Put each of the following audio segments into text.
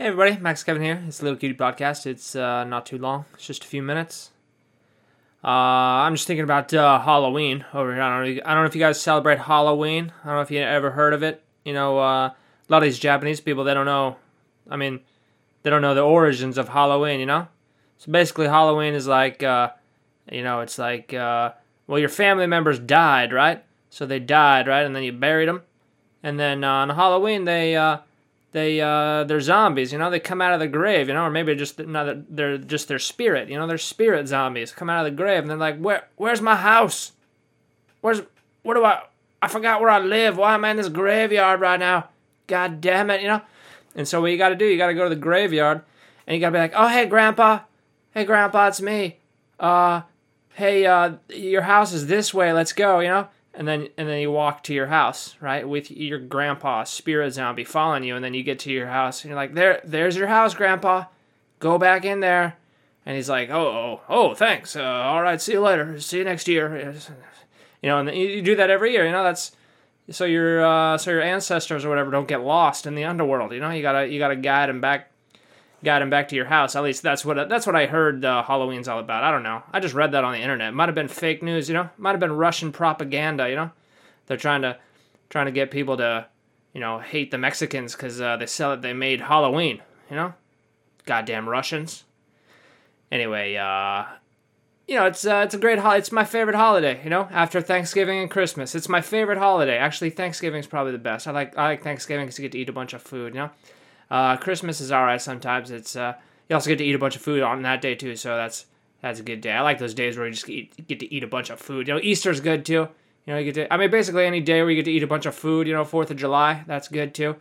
Hey everybody, Max Kevin here. It's a Little Cutie Podcast. It's uh, not too long. It's just a few minutes. Uh, I'm just thinking about uh, Halloween over here. I don't, know, I don't know if you guys celebrate Halloween. I don't know if you ever heard of it. You know, uh, a lot of these Japanese people they don't know. I mean, they don't know the origins of Halloween. You know, so basically Halloween is like, uh, you know, it's like, uh, well, your family members died, right? So they died, right, and then you buried them, and then on Halloween they they uh they're zombies you know? They come out of the grave you know? Or maybe just not they're just their spirit you know? They're spirit zombies come out of the grave and they're like where where's my house? Where's where do i i forgot where i live. Why am i in this graveyard right now? God damn it you know? And so what you got to do you got to go to the graveyard and you got to be like oh hey grandpa. Hey grandpa it's me. Uh hey uh your house is this way. Let's go you know and then and then you walk to your house, right, with your grandpa spirit zombie following you, and then you get to your house, and you're like, there, there's your house, grandpa. Go back in there, and he's like, oh, oh, oh, thanks. Uh, all right, see you later. See you next year. You know, and you do that every year. You know, that's so your uh, so your ancestors or whatever don't get lost in the underworld. You know, you gotta you gotta guide them back got him back to your house. At least that's what that's what I heard. Uh, Halloween's all about. I don't know. I just read that on the internet. Might have been fake news. You know, might have been Russian propaganda. You know, they're trying to trying to get people to you know hate the Mexicans because uh, they sell it. They made Halloween. You know, goddamn Russians. Anyway, uh, you know, it's uh, it's a great holiday. It's my favorite holiday. You know, after Thanksgiving and Christmas, it's my favorite holiday. Actually, Thanksgiving's probably the best. I like I like Thanksgiving because you get to eat a bunch of food. You know. Uh, Christmas is all right. Sometimes it's uh, you also get to eat a bunch of food on that day too, so that's that's a good day. I like those days where you just eat, get to eat a bunch of food. You know, Easter's good too. You know, you get to. I mean, basically any day where you get to eat a bunch of food. You know, Fourth of July, that's good too.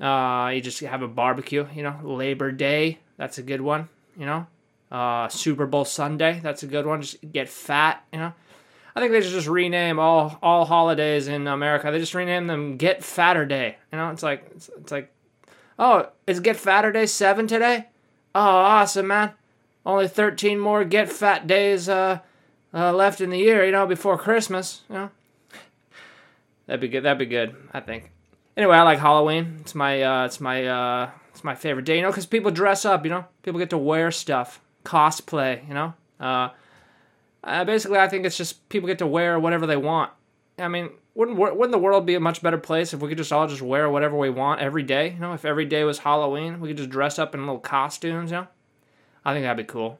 Uh, you just have a barbecue. You know, Labor Day, that's a good one. You know, uh, Super Bowl Sunday, that's a good one. Just get fat. You know. I think they should just rename all all holidays in America. They just rename them Get Fatter Day. You know, it's like it's, it's like Oh, is Get Fatter Day 7 today? Oh, awesome, man. Only 13 more Get Fat days uh, uh, left in the year, you know, before Christmas, you know. That'd be good. That'd be good, I think. Anyway, I like Halloween. It's my uh, it's my uh, it's my favorite day, you know, because people dress up, you know. People get to wear stuff, cosplay, you know. Uh, uh, basically, I think it's just people get to wear whatever they want. I mean, wouldn't wouldn't the world be a much better place if we could just all just wear whatever we want every day? You know, if every day was Halloween, we could just dress up in little costumes. You know, I think that'd be cool.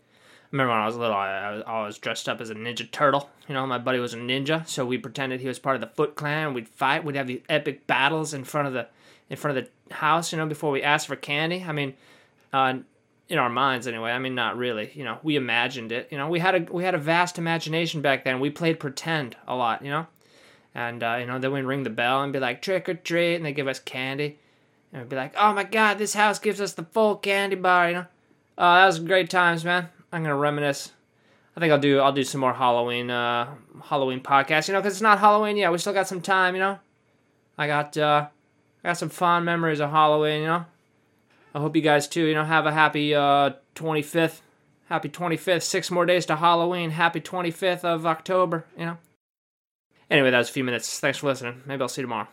I remember when I was little, I, was, I was dressed up as a Ninja Turtle. You know, my buddy was a ninja, so we pretended he was part of the Foot Clan. We'd fight. We'd have these epic battles in front of the in front of the house. You know, before we asked for candy. I mean, uh, in our minds anyway. I mean, not really. You know, we imagined it. You know, we had a we had a vast imagination back then. We played pretend a lot. You know, and uh, you know then we'd ring the bell and be like trick or treat, and they give us candy, and we'd be like, oh my god, this house gives us the full candy bar. You know, uh, that was great times, man. I'm gonna reminisce. I think I'll do I'll do some more Halloween uh, Halloween podcasts. You know, because it's not Halloween yet. We still got some time. You know, I got uh, I got some fond memories of Halloween. You know. I hope you guys too, you know, have a happy uh, 25th. Happy 25th. Six more days to Halloween. Happy 25th of October, you know. Anyway, that was a few minutes. Thanks for listening. Maybe I'll see you tomorrow.